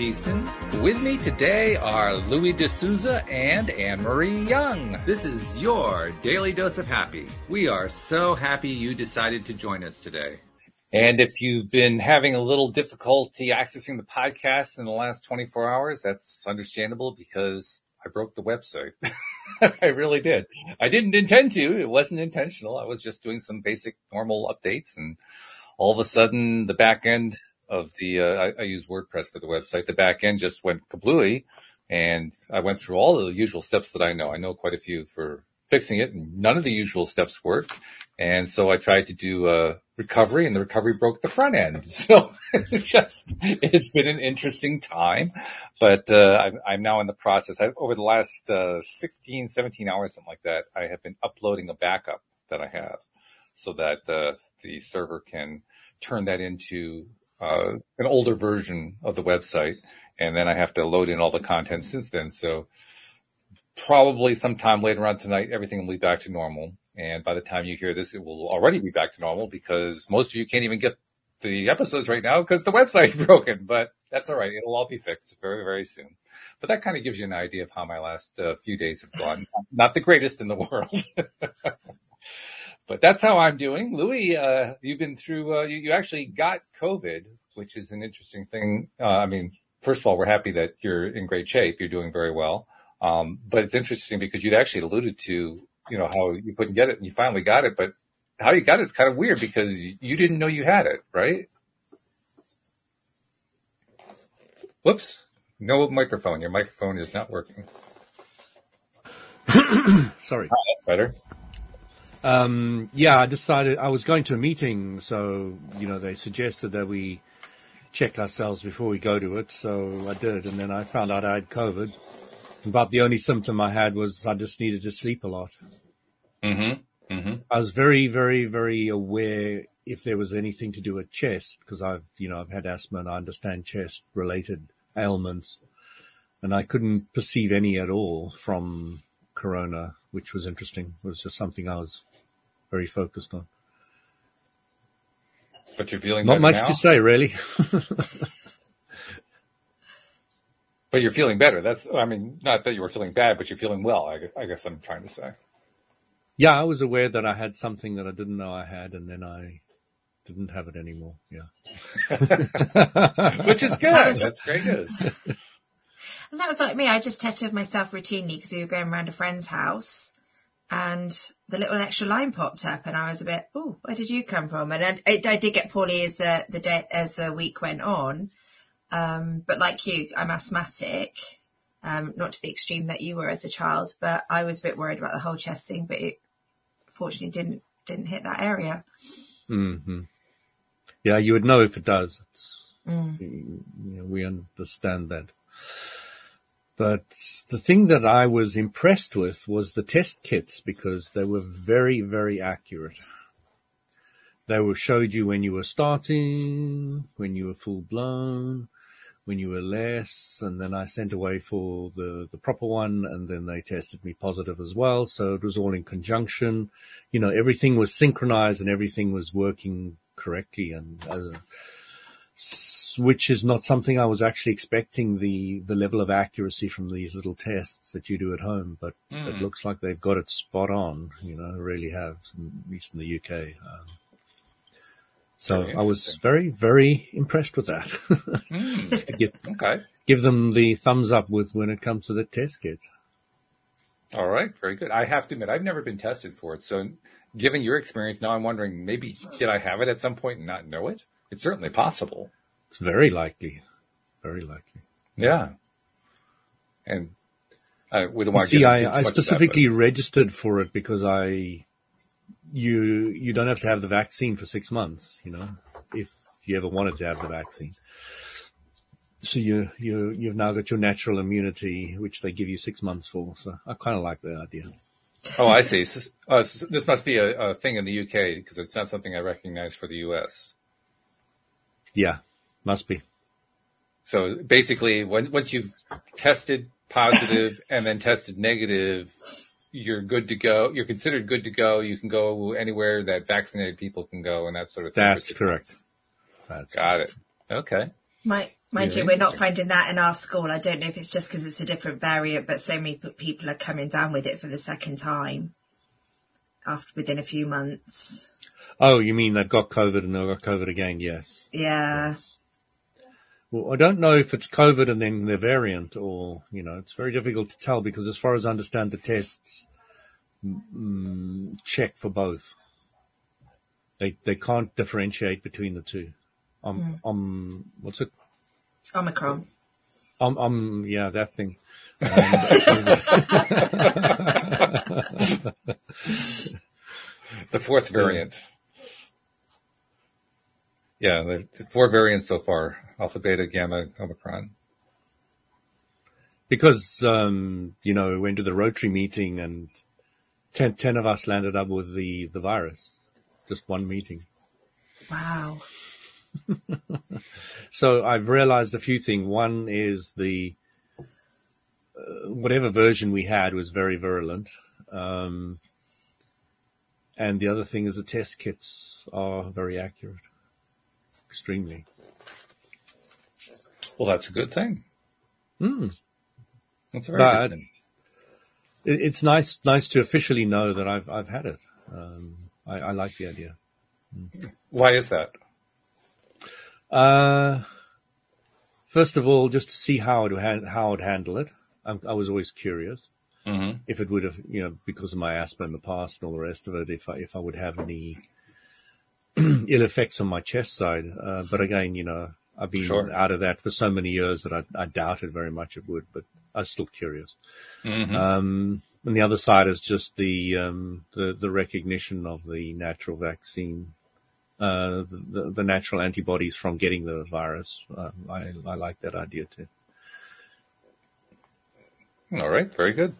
With me today are Louis D'Souza and Anne-Marie Young. This is your Daily Dose of Happy. We are so happy you decided to join us today. And if you've been having a little difficulty accessing the podcast in the last 24 hours, that's understandable because I broke the website. I really did. I didn't intend to. It wasn't intentional. I was just doing some basic normal updates and all of a sudden the back end of the, uh, I, I, use WordPress for the website. The back end just went kablooey and I went through all of the usual steps that I know. I know quite a few for fixing it and none of the usual steps worked. And so I tried to do a recovery and the recovery broke the front end. So it's just, it's been an interesting time, but, uh, I'm, I'm, now in the process. I, over the last, uh, 16, 17 hours, something like that, I have been uploading a backup that I have so that, uh, the server can turn that into uh, an older version of the website, and then I have to load in all the content since then. So probably sometime later on tonight, everything will be back to normal. And by the time you hear this, it will already be back to normal because most of you can't even get the episodes right now because the website's broken, but that's all right. It'll all be fixed very, very soon. But that kind of gives you an idea of how my last uh, few days have gone. Not the greatest in the world. but that's how I'm doing. Louis, uh, you've been through, uh, you, you, actually got COVID, which is an interesting thing. Uh, I mean, first of all, we're happy that you're in great shape. You're doing very well. Um, but it's interesting because you'd actually alluded to, you know, how you couldn't get it and you finally got it, but how you got it is kind of weird because you didn't know you had it, right? Whoops. No microphone. Your microphone is not working. Sorry. Oh, better. Um, yeah, I decided I was going to a meeting, so you know they suggested that we check ourselves before we go to it. So I did, and then I found out I had COVID. But the only symptom I had was I just needed to sleep a lot. Mm-hmm. Mm-hmm. I was very, very, very aware if there was anything to do with chest because I've, you know, I've had asthma and I understand chest related ailments, and I couldn't perceive any at all from corona, which was interesting. It was just something I was very focused on. But you're feeling not much now? to say, really. but you're feeling better. That's, I mean, not that you were feeling bad, but you're feeling well. I, I guess I'm trying to say. Yeah, I was aware that I had something that I didn't know I had, and then I didn't have it anymore. Yeah, which is good. Was, That's great news. And that was like me. I just tested myself routinely because we were going around a friend's house, and the little extra line popped up and I was a bit, oh, where did you come from? And I, I, did get poorly as the, the day, as the week went on. Um, but like you, I'm asthmatic, um, not to the extreme that you were as a child, but I was a bit worried about the whole chest thing, but it fortunately didn't, didn't hit that area. Mm-hmm. Yeah, you would know if it does. It's, mm. you know, we understand that. But the thing that I was impressed with was the test kits because they were very, very accurate. They were showed you when you were starting, when you were full blown, when you were less, and then I sent away for the, the proper one and then they tested me positive as well. So it was all in conjunction. You know, everything was synchronized and everything was working correctly and uh, which is not something I was actually expecting the, the level of accuracy from these little tests that you do at home, but mm. it looks like they've got it spot on, you know, really have, at least in the UK. Um, so I was very, very impressed with that. mm. to give, okay. give them the thumbs up with when it comes to the test kits. All right. Very good. I have to admit, I've never been tested for it. So given your experience, now I'm wondering maybe did I have it at some point and not know it? It's certainly possible. It's very likely. Very likely. Yeah. And I we don't want see. I, I specifically that, registered for it because I, you, you don't have to have the vaccine for six months, you know, if you ever wanted to have the vaccine. So you, you, you've now got your natural immunity, which they give you six months for. So I kind of like the idea. Oh, I see. Uh, this must be a, a, thing in the UK because it's not something I recognize for the US. Yeah, must be. So basically, when, once you've tested positive and then tested negative, you're good to go. You're considered good to go. You can go anywhere that vaccinated people can go and that sort of thing. That's correct. That's Got it. Okay. My, mind Yeah, you, we're not finding that in our school. I don't know if it's just because it's a different variant, but so many people are coming down with it for the second time after within a few months. Oh, you mean they've got COVID and they've got COVID again? Yes. Yeah. Well, I don't know if it's COVID and then the variant or, you know, it's very difficult to tell because as far as I understand the tests, mm, check for both. They, they can't differentiate between the two. Um, um, what's it? Omicron. Um, um, yeah, that thing. The fourth variant. Yeah, the, the four variants so far: alpha, beta, gamma, omicron. because, um, you know, we went to the Rotary meeting and 10, 10 of us landed up with the, the virus. Just one meeting. Wow. So I've realized a few things. One is the uh, whatever version we had was very virulent, um, and the other thing is the test kits are very accurate, extremely. Well, that's a good thing. Hmm. That's a very But- good thing. It, it's nice nice to officially know that I've I've had it. Um, I, I like the idea. Why is that? Uh, first of all, just to see how it would how I'd handle it. I, I was always curious. Mm-hmm. if it would have, you know, because of my asthma in the past and all the rest of it, if I, if I would have any ill effects on my chest side. Uh, but again, you know, I've been Sure. out of that for so many years that I, I doubted very much it would, but I was still curious. Mm-hmm. Um, and the other side is just the, um, the, the recognition of the natural vaccine, uh, the, the, the natural antibodies from getting the virus. Uh, I, I like that idea too. All right, very good.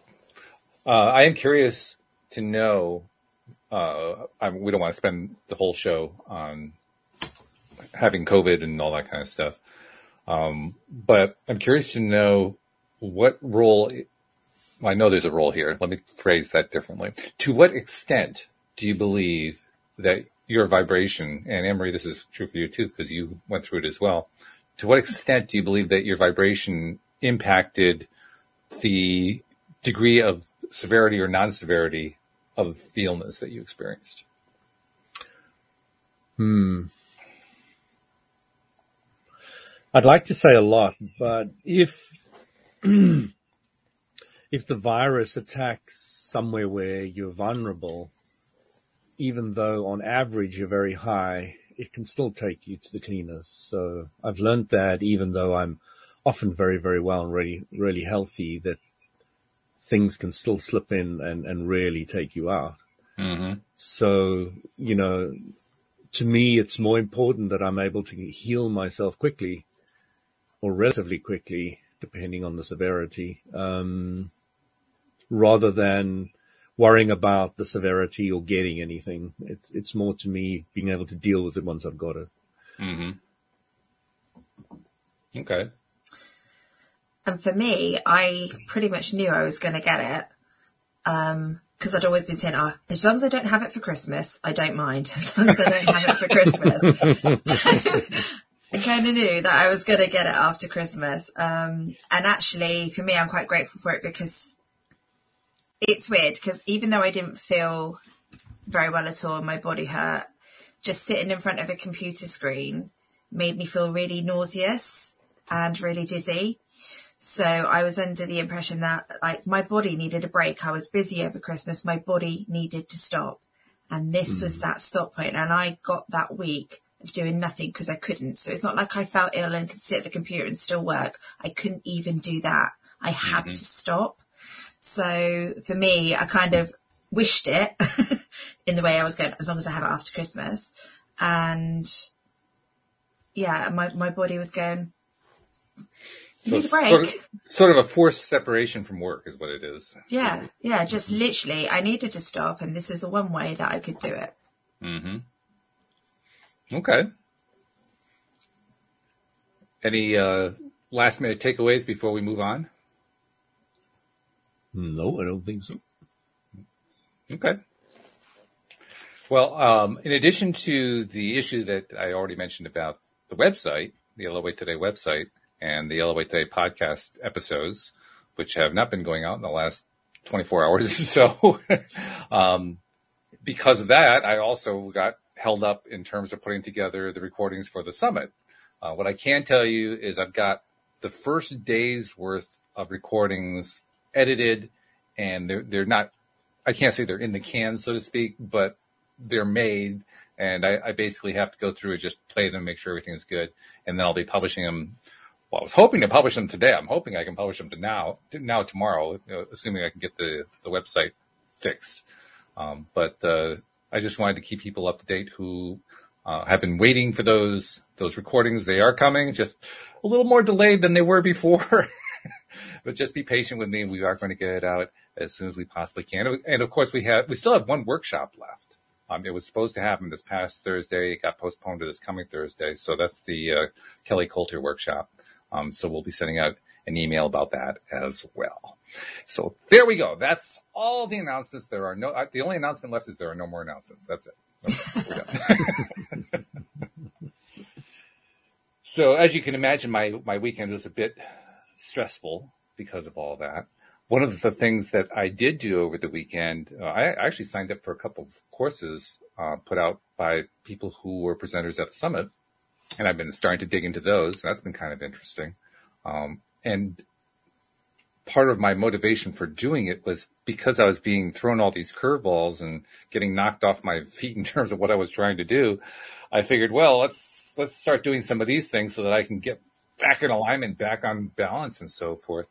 Uh, I am curious to know. Uh, we don't want to spend the whole show on having COVID and all that kind of stuff, um, but I'm curious to know what role. I know there's a role here. Let me phrase that differently. To what extent do you believe that your vibration, Anne-Marie, this is true for you too, because you went through it as well. To what extent do you believe that your vibration impacted the degree of severity or non-severity of illness that you experienced. Hmm. I'd like to say a lot, but if if the virus attacks somewhere where you're vulnerable, even though on average you're very high, it can still take you to the cleaners. So I've learned that even though I'm often very, very well and really, really healthy, that things can still slip in and, and really take you out. Mm-hmm. So, you know, to me, it's more important that I'm able to heal myself quickly or relatively quickly, depending on the severity, um, rather than worrying about the severity or getting anything. It's, it's more to me being able to deal with it once I've got it. Mm-hmm. Okay. And for me, I pretty much knew I was going to get it. Um, cause I'd always been saying, oh, as long as I don't have it for Christmas, I don't mind. As long as I don't have it for Christmas. So, I kind of knew that I was going to get it after Christmas. Um, and actually for me, I'm quite grateful for it because it's weird because even though I didn't feel very well at all, my body hurt, just sitting in front of a computer screen made me feel really nauseous and really dizzy. So I was under the impression that like my body needed a break. I was busy over Christmas. My body needed to stop. And this was hmm. that stop point. And I got that week of doing nothing because I couldn't. So it's not like I felt ill and could sit at the computer and still work. I couldn't even do that. I had mm-hmm. to stop. So for me, I kind of wished it in the way I was going, as long as I have it after Christmas. And yeah, my, my body was going, you need a break. Sort of, sort of a forced separation from work is what it is. Yeah, yeah, just literally, I needed to stop, and this is the one way that I could do it. Mm-hmm. Okay. Any uh, last minute takeaways before we move on? No, I don't think so. Okay. Well, um, in addition to the issue that I already mentioned about the website, the LOA Today website, and the LOA Today podcast episodes, which have not been going out in the last 24 hours or so. um, because of that, I also got held up in terms of putting together the recordings for the summit. Uh, what I can tell you is I've got the first day's worth of recordings edited and they're, they're not, I can't say they're in the can, so to speak, but they're made and I, I basically have to go through and just play them, make sure everything is good. And then I'll be publishing them. Well, I was hoping to publish them today. I'm hoping I can publish them to now, to now tomorrow, assuming I can get the, the website fixed. Um, but, uh, I just wanted to keep people up to date who, uh, have been waiting for those, those recordings. They are coming just a little more delayed than they were before, but just be patient with me we are going to get it out as soon as we possibly can. And of course we have, we still have one workshop left. Um, it was supposed to happen this past Thursday. It got postponed to this coming Thursday. So that's the uh, Kelly Coulter workshop. Um, so we'll be sending out an email about that as well. So there we go. That's all the announcements. There are no, uh, the only announcement left is there are no more announcements. That's it. Okay, so as you can imagine, my, my weekend was a bit stressful because of all that one of the things that I did do over the weekend, uh, I actually signed up for a couple of courses uh, put out by people who were presenters at the summit, and I've been starting to dig into those. That's been kind of interesting. Um, and part of my motivation for doing it was because I was being thrown all these curveballs and getting knocked off my feet in terms of what I was trying to do. I figured, well, let's let's start doing some of these things so that I can get back in alignment, back on balance, and so forth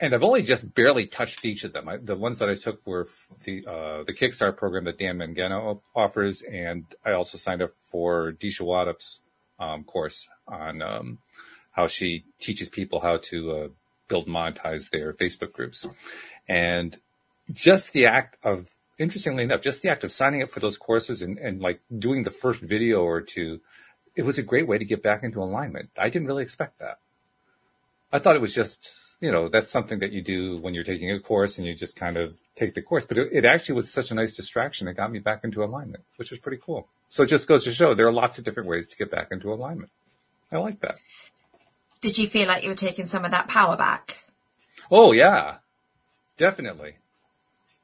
and I've only just barely touched each of them. I, the ones that I took were the uh, the Kickstart program that Dan Mangano offers, and I also signed up for Disha Wadup's um, course on um, how she teaches people how to uh, build monetize their Facebook groups, and just the act of interestingly enough, just the act of signing up for those courses and, and like doing the first video or two, it was a great way to get back into alignment. I didn't really expect that. I thought it was just you know, that's something that you do when you're taking a course and you just kind of take the course. But it, it actually was such a nice distraction. It got me back into alignment, which was pretty cool. So it just goes to show there are lots of different ways to get back into alignment. I like that. Did you feel like you were taking some of that power back? Oh yeah, definitely.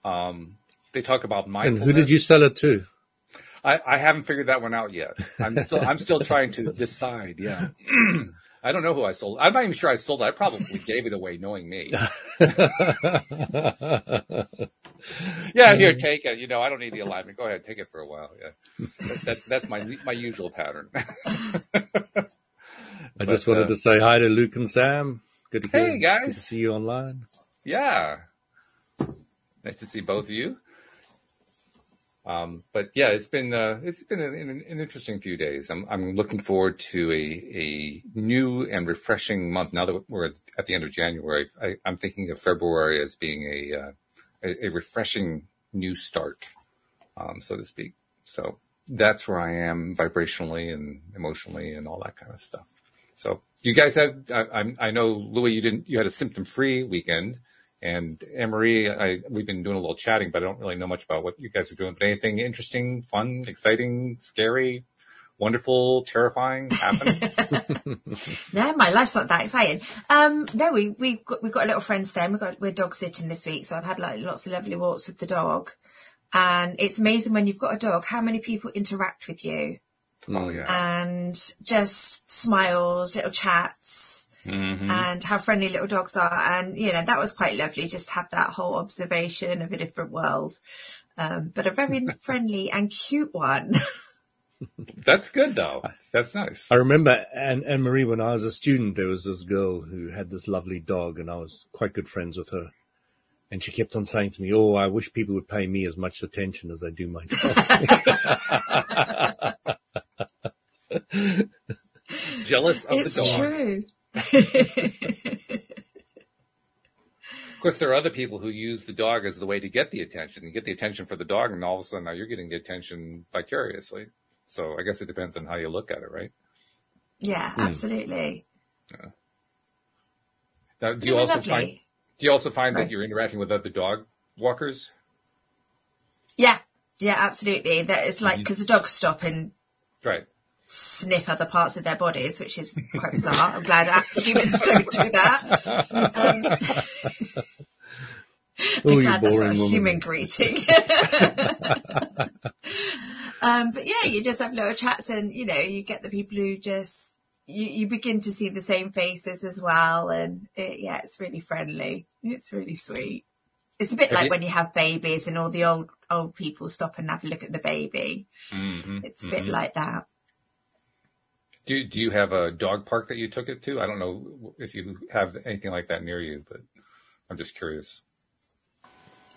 Um, they talk about mindfulness. And who did you sell it to? I, I haven't figured that one out yet. I'm still, I'm still trying to decide. Yeah. I don't know who I sold. I'm not even sure I sold it. I probably gave it away knowing me. yeah, here, take it. You know, I don't need the alignment. Go ahead, take it for a while. Yeah. That, that, that's my, my usual pattern. I but, just wanted uh, to say hi to Luke and Sam. Good to hey, guys. Good to see you online. Yeah. Nice to see both of you. Um, but yeah, it's been uh, it's been an, an, interesting few days. I'm I'm looking forward to a a new and refreshing month. Now that we're at the end of January, I, am thinking of February as being a uh, a, a, refreshing new start, um, so to speak. So that's where I am vibrationally and emotionally and all that kind of stuff. So you guys had I, I know Louis, you didn't you had a symptom free weekend. And Anne Marie, I, we've been doing a little chatting, but I don't really know much about what you guys are doing. But anything interesting, fun, exciting, scary, wonderful, terrifying happening? no, my life's not that exciting. Um, no, we we've got we've got a little friend staying. We got we're dog sitting this week, so I've had like lots of lovely walks with the dog. And it's amazing when you've got a dog how many people interact with you. Oh yeah. And just smiles, little chats mm-hmm. and how friendly little dogs are. And, you know, that was quite lovely just to have that whole observation of a different world. Um, but a very friendly and cute one. That's good though. That's nice. I remember Anne, Anne Marie when I was a student, there was this girl who had this lovely dog and I was quite good friends with her. And she kept on saying to me, Oh, I wish people would pay me as much attention as I do my dog. Jealous of it's the dog. It's true of course, there are other people who use the dog as the way to get the attention. You get the attention for the dog, and all of a sudden now you're getting the attention vicariously. So I guess it depends on how you look at it, right? Yeah, hmm. absolutely. Yeah. Now, do you also lovely. find do you also find right. that you're interacting with other dog walkers? Yeah, yeah, absolutely. That it's like because mm-hmm. the dogs stop and right sniff other parts of their bodies, which is quite bizarre. I'm glad humans don't do that. Um, Oh, I'm glad that's not a woman. human greeting. um, but yeah, you just have little chats and, you know, you get the people who just, you, you begin to see the same faces as well. And it, yeah, it's really friendly. It's really sweet. It's a bit Have like when you have babies and all the old, old people stop and have a look at the baby. Mhm, It's a bit mhm. like that. Do do you have a dog park that you took it to? I don't know if you have anything like that near you, but I'm just curious.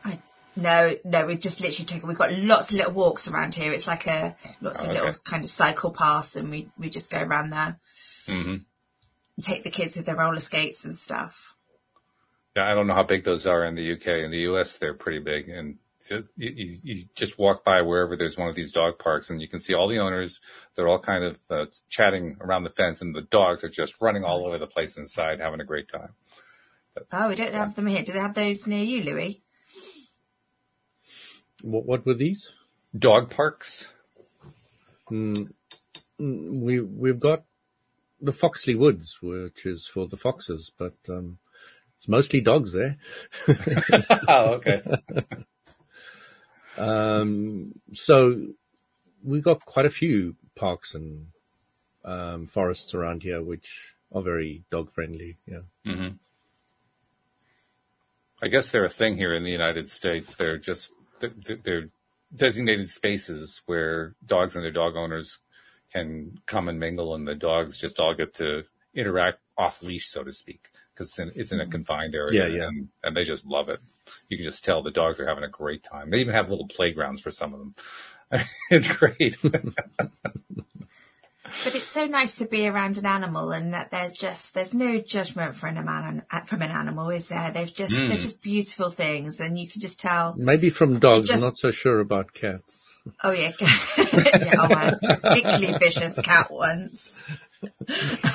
I, no, no, we just literally took, we've got lots of little walks around here. It's like a, lots Oh, of okay. little kind of cycle paths and we, we just go around there hmm and take the kids with their roller skates and stuff. Yeah, I don't know how big those are in the UK. In the US, they're pretty big, and you, you, you just walk by wherever there's one of these dog parks, and you can see all the owners. They're all kind of uh, chatting around the fence, and the dogs are just running all over the place inside, having a great time. Oh, we don't have them here. Do they have those near you, Louis? What, what were these? Dog parks. Mm, mm, we we've got the Foxley Woods, which is for the foxes, but um, it's mostly dogs there. oh, okay. Um, so we've got quite a few parks and um, forests around here, which are very dog friendly. Yeah. hmm I guess they're a thing here in the United States. They're just they're- they're designated spaces where dogs and their dog owners can come and mingle, and the dogs just all get to interact off leash, so to speak, because it's in, it's in a confined area, Yeah, yeah. And, and they just love it. You can just tell the dogs are having a great time. They even have little playgrounds for some of them. it's great. But it's so nice to be around an animal and that there's just, there's no judgment from an, man, from an animal, is there? They've just, Mm. they're just beautiful things and you can just tell, Maybe from dogs. just- I'm not so sure about cats. oh yeah, yeah oh, I a particularly vicious cat once.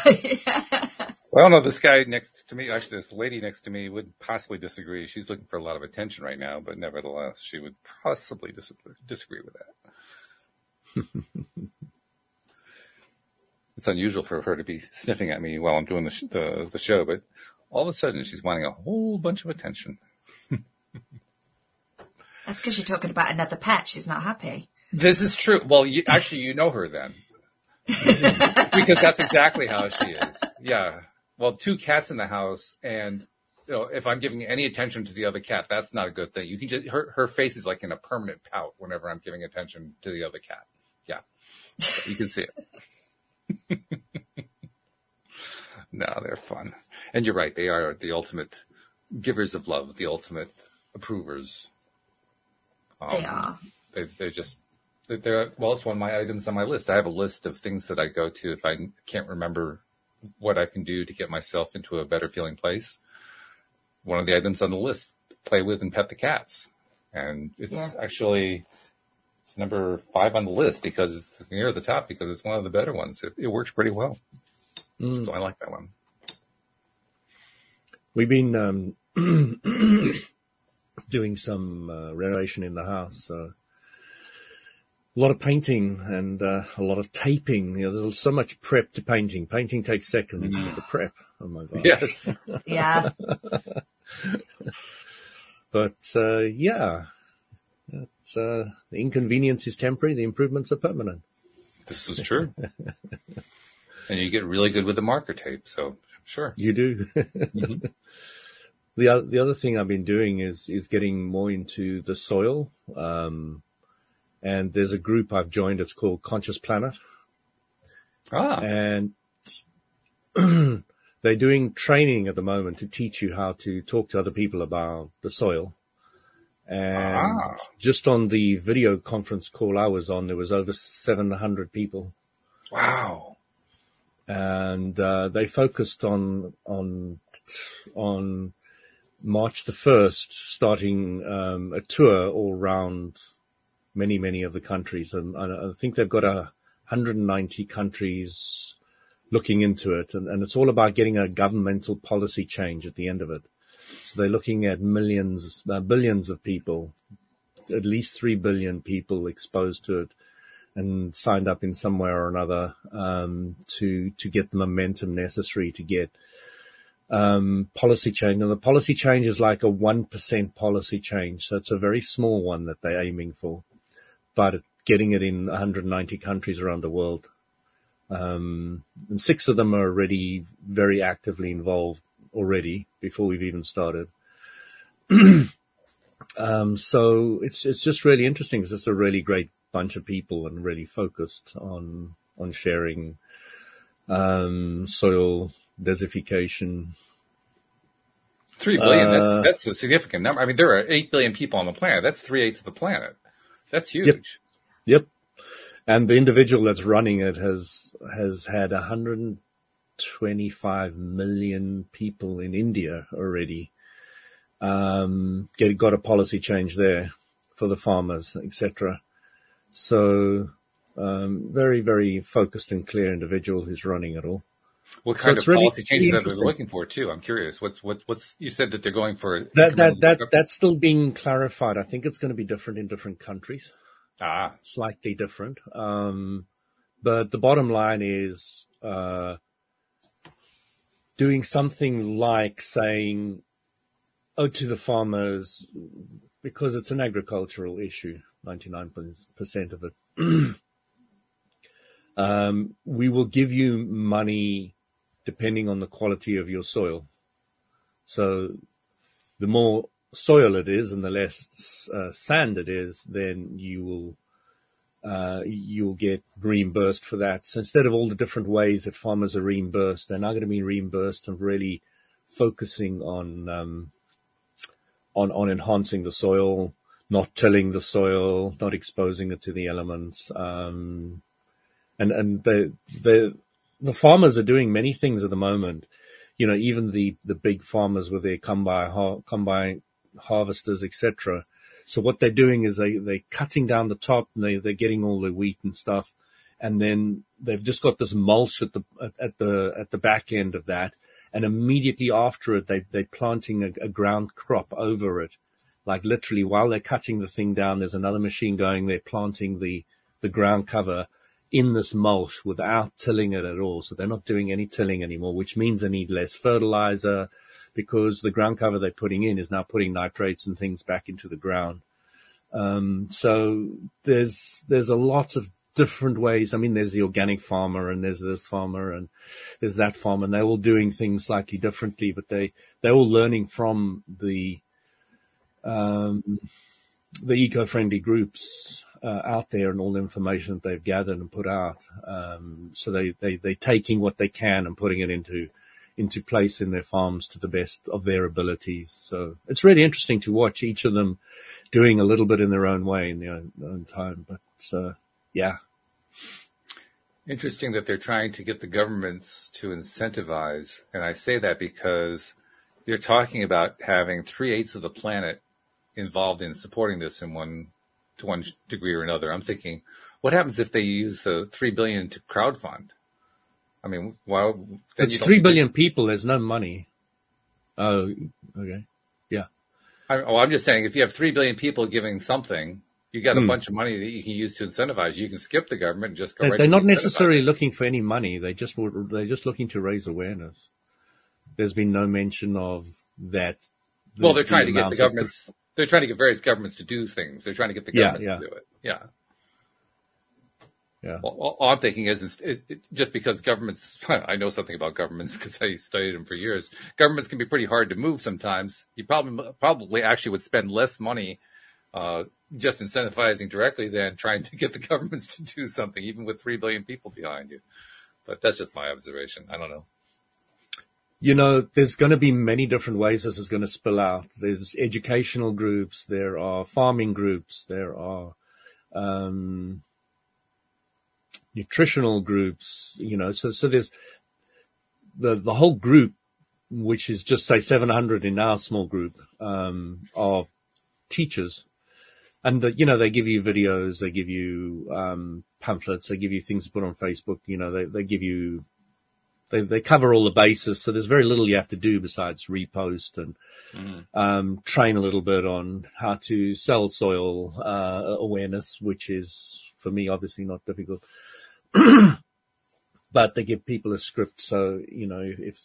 Yeah. Well, no, this guy next to me, actually, this lady next to me would possibly disagree. She's looking for a lot of attention right now, but nevertheless, she would possibly dis- disagree with that. it's unusual for her to be sniffing at me while I'm doing the, sh- the, the show, but all of a sudden she's wanting a whole bunch of attention. That's because you're talking about another pet. She's not happy. This is true. Well, you, actually, you know her then. because that's exactly how she is. Yeah. Well, two cats in the house and you know, if I'm giving any attention to the other cat, that's not a good thing. You can just, her, her face is like in a permanent pout whenever I'm giving attention to the other cat. Yeah. You can see it. no, they're fun. And you're right. They are the ultimate givers of love, the ultimate approvers. They Um, are. they they're just they're well it's one of my items on my list i have a list of things that i go to if i can't remember what i can do to get myself into a better feeling place one of the items on the list play with and pet the cats and it's Yeah. actually it's number five on the list because it's near the top because it's one of the better ones it, it works pretty well Mm. so i like that one We've been um, doing some uh, renovation in the house. So a lot of painting and uh, a lot of taping. You know, there's so much prep to painting. Painting takes seconds, but the prep. Oh my god! yes Yeah. But uh, yeah, it's, uh, the inconvenience is temporary. The improvements are permanent. this is true and you get really good with the marker tape so sure You do. Mhm. The other, the other thing I've been doing is is getting more into the soil. Um, and there's a group I've joined. It's called Conscious Planet, ah and they're doing training at the moment to teach you how to talk to other people about the soil. And Ah. just on the video conference call I was on, there was over 700 people. wow and uh, they focused on on on March the first, starting um, a tour all around many many of the countries, and, and I think they've got a 190 countries looking into it, and, and it's all about getting a governmental policy change at the end of it. So they're looking at millions, uh, billions of people, at least three billion people exposed to it and signed up in some way or another um, to to get the momentum necessary to get um, policy change. And the policy change is like a one percent policy change, so it's a very small one that they're aiming for, but getting it in 190 countries around the world. Um, and six of them are already very actively involved already before we've even started. um, so it's it's just really interesting. because It's a really great bunch of people and really focused on on sharing um, soil desertification. Three billion. Uh, that's that's a significant number. I mean, there are eight billion people on the planet. That's three eighths of the planet. That's huge. Yep. yep. And the individual that's running it has has had 125 million people in India already. Um, get, got a policy change there for the farmers, etc. So, um, very, very focused and clear individual who's running it all. What kind so of policy really changes are they looking for too? I'm curious. What's what what's you said that they're going for that that that that's still being clarified. I think it's going to be different in different countries. Ah, slightly different. Um, but the bottom line is uh, doing something like saying, "Oh, to the farmers," because it's an agricultural issue. Ninety nine percent of it. um, we will give you money depending on the quality of your soil. So the more soil it is and the less uh, sand it is, then you will uh, you'll get reimbursed for that. So instead of all the different ways that farmers are reimbursed, they're now going to be reimbursed and really focusing on um, on on enhancing the soil, not tilling the soil, not exposing it to the elements, um, and and the the the farmers are doing many things at the moment. You know, even the, the big farmers with their combine, combine harvesters, etc. So what they're doing is they, they're cutting down the top and they, they're getting all the wheat and stuff. And then they've just got this mulch at the, at the, at the back end of that. And immediately after it, they, they're planting a, a ground crop over it. Like literally while they're cutting the thing down, there's another machine going, they're planting the, the ground cover in this mulch without tilling it at all. So they're not doing any tilling anymore, which means they need less fertilizer because the ground cover they're putting in is now putting nitrates and things back into the ground. Um, so there's, there's a lot of different ways. I mean, there's the organic farmer and there's this farmer and there's that farmer and they're all doing things slightly differently, but they, they're all learning from the, um, the eco-friendly groups uh, out there and all the information that they've gathered and put out. Um, so they, they, they're taking what they can and putting it into, into place in their farms to the best of their abilities. So it's really interesting to watch each of them doing a little bit in their own way in their own, own time. But, uh, yeah. Interesting that they're trying to get the governments to incentivize. And I say that because you're talking about having three eighths of the planet involved in supporting this in one to one degree or another. I'm thinking, what happens if they use the three billion to crowdfund? I mean, well, it's three billion people. There's no money. Oh, okay, yeah. I, oh, I'm just saying, if you have three billion people giving something, you got a hmm. bunch of money that you can use to incentivize. You can skip the government and just go. They, right they're not necessarily looking for any money. They just they're just looking to raise awareness. There's been no mention of that. The, well, they're trying the to get the governments they're trying to get various governments to do things. They're trying to get the governments yeah, yeah. to do it. Yeah. Yeah. Well, all I'm thinking is, it, it, just because governments, I know something about governments because I studied them for years. Governments can be pretty hard to move sometimes. You probably, probably actually would spend less money, uh, just incentivizing directly than trying to get the governments to do something, even with 3 billion people behind you. But that's just my observation. I don't know you know, there's going to be many different ways this is going to spill out. There's educational groups, there are farming groups, there are um, nutritional groups. You know, so so there's the the whole group, which is just say 700 in our small group um, of teachers, and the, you know they give you videos, they give you um, pamphlets, they give you things to put on Facebook. You know, they they give you they, they cover all the bases. So there's very little you have to do besides repost and, mm. um, train a little bit on how to sell soil, uh, awareness, which is for me, obviously not difficult. but they give people a script. So, you know, if,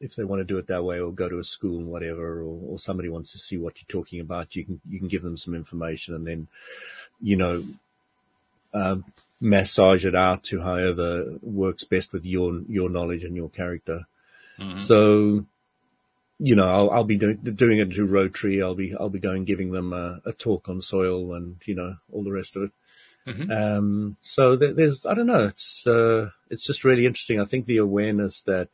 if they want to do it that way or go to a school and whatever, or, or somebody wants to see what you're talking about, you can, you can give them some information and then, you know, um, massage it out to however works best with your, your knowledge and your character. Mm-hmm. So, you know, I'll, I'll be do, doing it to Rotary. I'll be, I'll be going giving them a, a, talk on soil and, you know, all the rest of it. Mm-hmm. Um, so there, there's, I don't know, it's, uh, it's just really interesting. I think the awareness that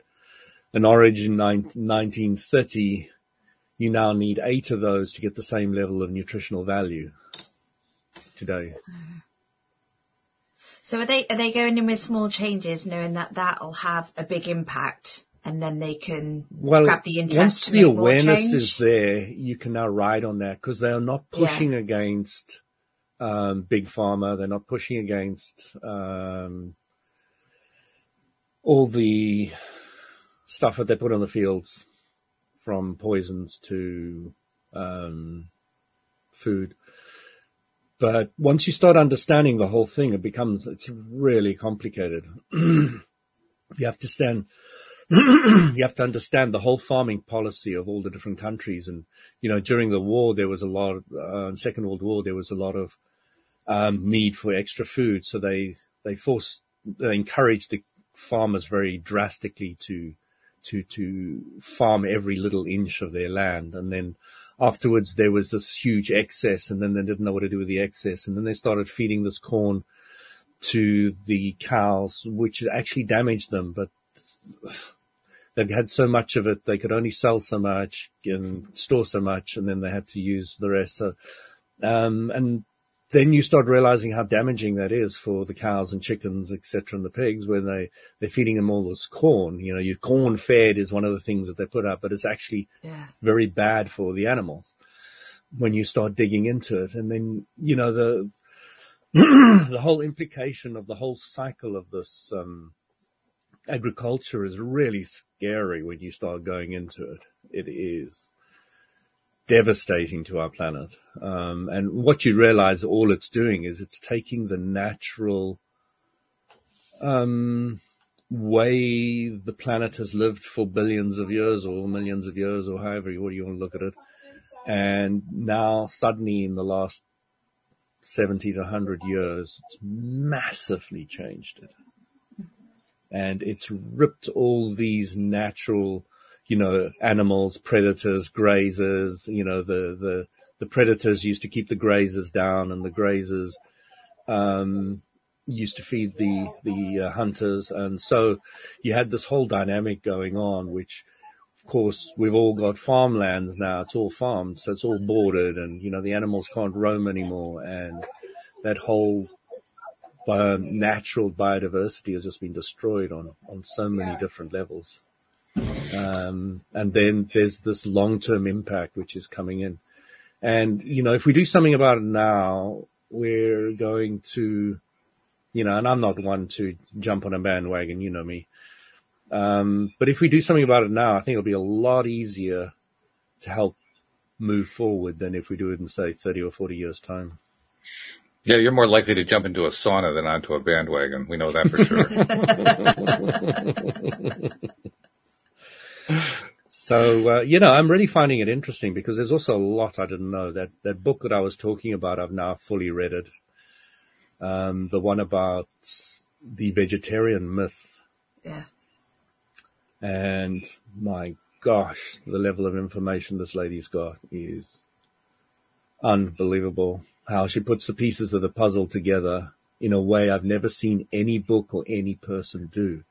an origin 1930, you now need eight of those to get the same level of nutritional value today. Mm-hmm. So are they are they going in with small changes, knowing that that'll have a big impact, and then they can well, grab the interest? Once the awareness is there, you can now ride on that because they are not pushing yeah. against um, big pharma. They're not pushing against um, all the stuff that they put on the fields, from poisons to um, food. But once you start understanding the whole thing, it becomes, it's really complicated. you have to stand, you have to understand the whole farming policy of all the different countries. And, you know, during the war, there was a lot of, uh, Second World War, there was a lot of, um, need for extra food. So they, they forced, they encouraged the farmers very drastically to, to, to farm every little inch of their land. And then, afterwards there was this huge excess and then they didn't know what to do with the excess. And then they started feeding this corn to the cows, which actually damaged them, but they had so much of it, they could only sell so much and store so much, and then they had to use the rest. So, um, and then you start realizing how damaging that is for the cows and chickens, etc., and the pigs when they, they're feeding them all this corn. You know, your corn fed is one of the things that they put out, but it's actually yeah. very bad for the animals when you start digging into it. And then, you know, the, the whole implication of the whole cycle of this, um, agriculture is really scary when you start going into it. It is devastating to our planet. Um, and what you realize all it's doing is it's taking the natural, um, way the planet has lived for billions of years or millions of years or however you, you want to look at it. And now suddenly in the last 70 to 100 years, it's massively changed it. And it's ripped all these natural you know, animals, predators, grazers, you know, the, the, the predators used to keep the grazers down and the grazers, um, used to feed the, the uh, hunters. And so you had this whole dynamic going on, which of course we've all got farmlands now. It's all farmed. So it's all bordered and, you know, the animals can't roam anymore. And that whole um, natural biodiversity has just been destroyed on, on so many different levels. Um, and then there's this long-term impact which is coming in. And, you know, if we do something about it now, we're going to, you know, and I'm not one to jump on a bandwagon, you know me. Um, but if we do something about it now, I think it'll be a lot easier to help move forward than if we do it in say 30 or 40 years time. Yeah, you're more likely to jump into a sauna than onto a bandwagon. We know that for sure. so, uh, you know, I'm really finding it interesting because there's also a lot I didn't know. That, that book that I was talking about, I've now fully read it. Um, the one about the vegetarian myth. Yeah. And my gosh, the level of information this lady's got is unbelievable. How she puts the pieces of the puzzle together in a way I've never seen any book or any person do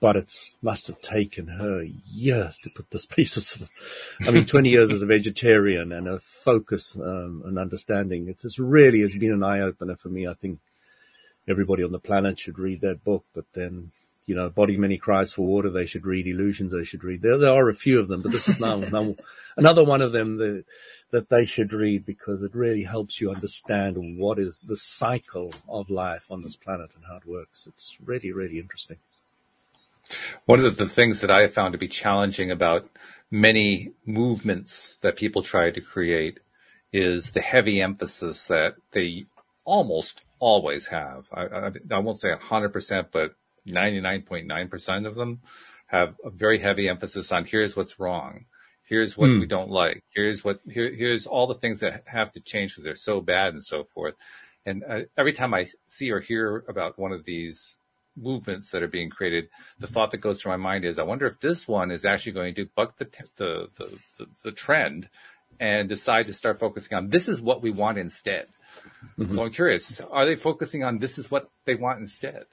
but it must have taken her years to put this piece of, I mean, 20 years as a vegetarian and a focus, um, and understanding. It's, it's really, it's been an eye opener for me. I think everybody on the planet should read that book, but then, you know, Body Many Cries for Water, they should read Illusions, they should read. There, there are a few of them, but this is now, now another one of them that, that they should read because it really helps you understand what is the cycle of life on this planet and how it works. It's really, really interesting. One of the things that I have found to be challenging about many movements that people try to create is the heavy emphasis that they almost always have. I, I, I won't say 100%, but 99.9% of them have a very heavy emphasis on here's what's wrong. Here's what we hmm. don't like. Here's what, here, here's all the things that have to change because they're so bad and so forth. And uh, every time I see or hear about one of these movements that are being created, the thought that goes through my mind is, I wonder if this one is actually going to buck the, the, the, the, the trend and decide to start focusing on this is what we want instead. Mm-hmm. So I'm curious, are they focusing on this is what they want instead?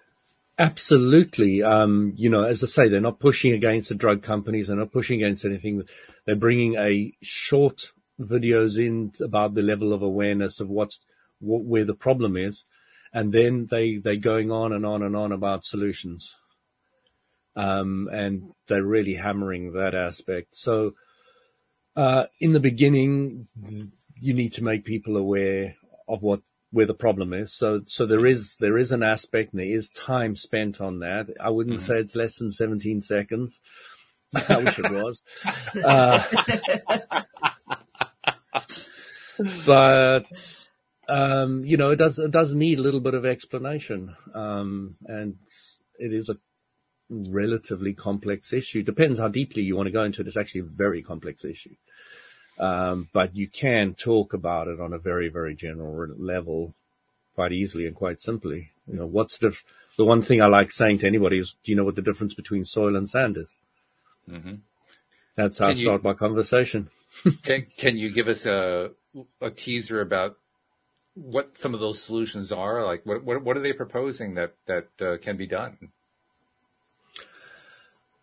Absolutely. Um, you know, as I say, they're not pushing against the drug companies. They're not pushing against anything. They're bringing a short videos in about the level of awareness of what's, what, where the problem is. And then they, they going on and on and on about solutions. Um, and they're really hammering that aspect. So, uh, in the beginning, you need to make people aware of what where the problem is. So so there is there is an aspect and there is time spent on that. I wouldn't mm-hmm. say it's less than 17 seconds. I wish it was. Uh, but um, you know, it does it does need a little bit of explanation, um, and it is a relatively complex issue. Depends how deeply you want to go into it. It's actually a very complex issue. Um, but you can talk about it on a very, very general level quite easily and quite simply. You know, what's the, the one thing I like saying to anybody is, do you know what the difference between soil and sand is? Mm-hmm. That's how can I start you, my conversation. can, can you give us a, a teaser about what some of those solutions are? Like, what, what, what are they proposing that, that uh, can be done?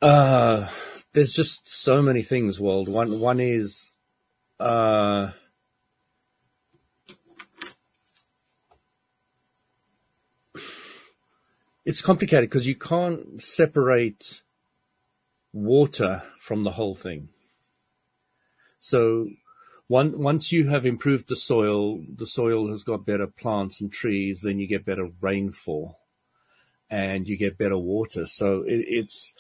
Uh, there's just so many things, Walt. One, one is, uh, it's complicated because you can't separate water from the whole thing. So one, once you have improved the soil, the soil has got better plants and trees, then you get better rainfall and you get better water. So it, it's,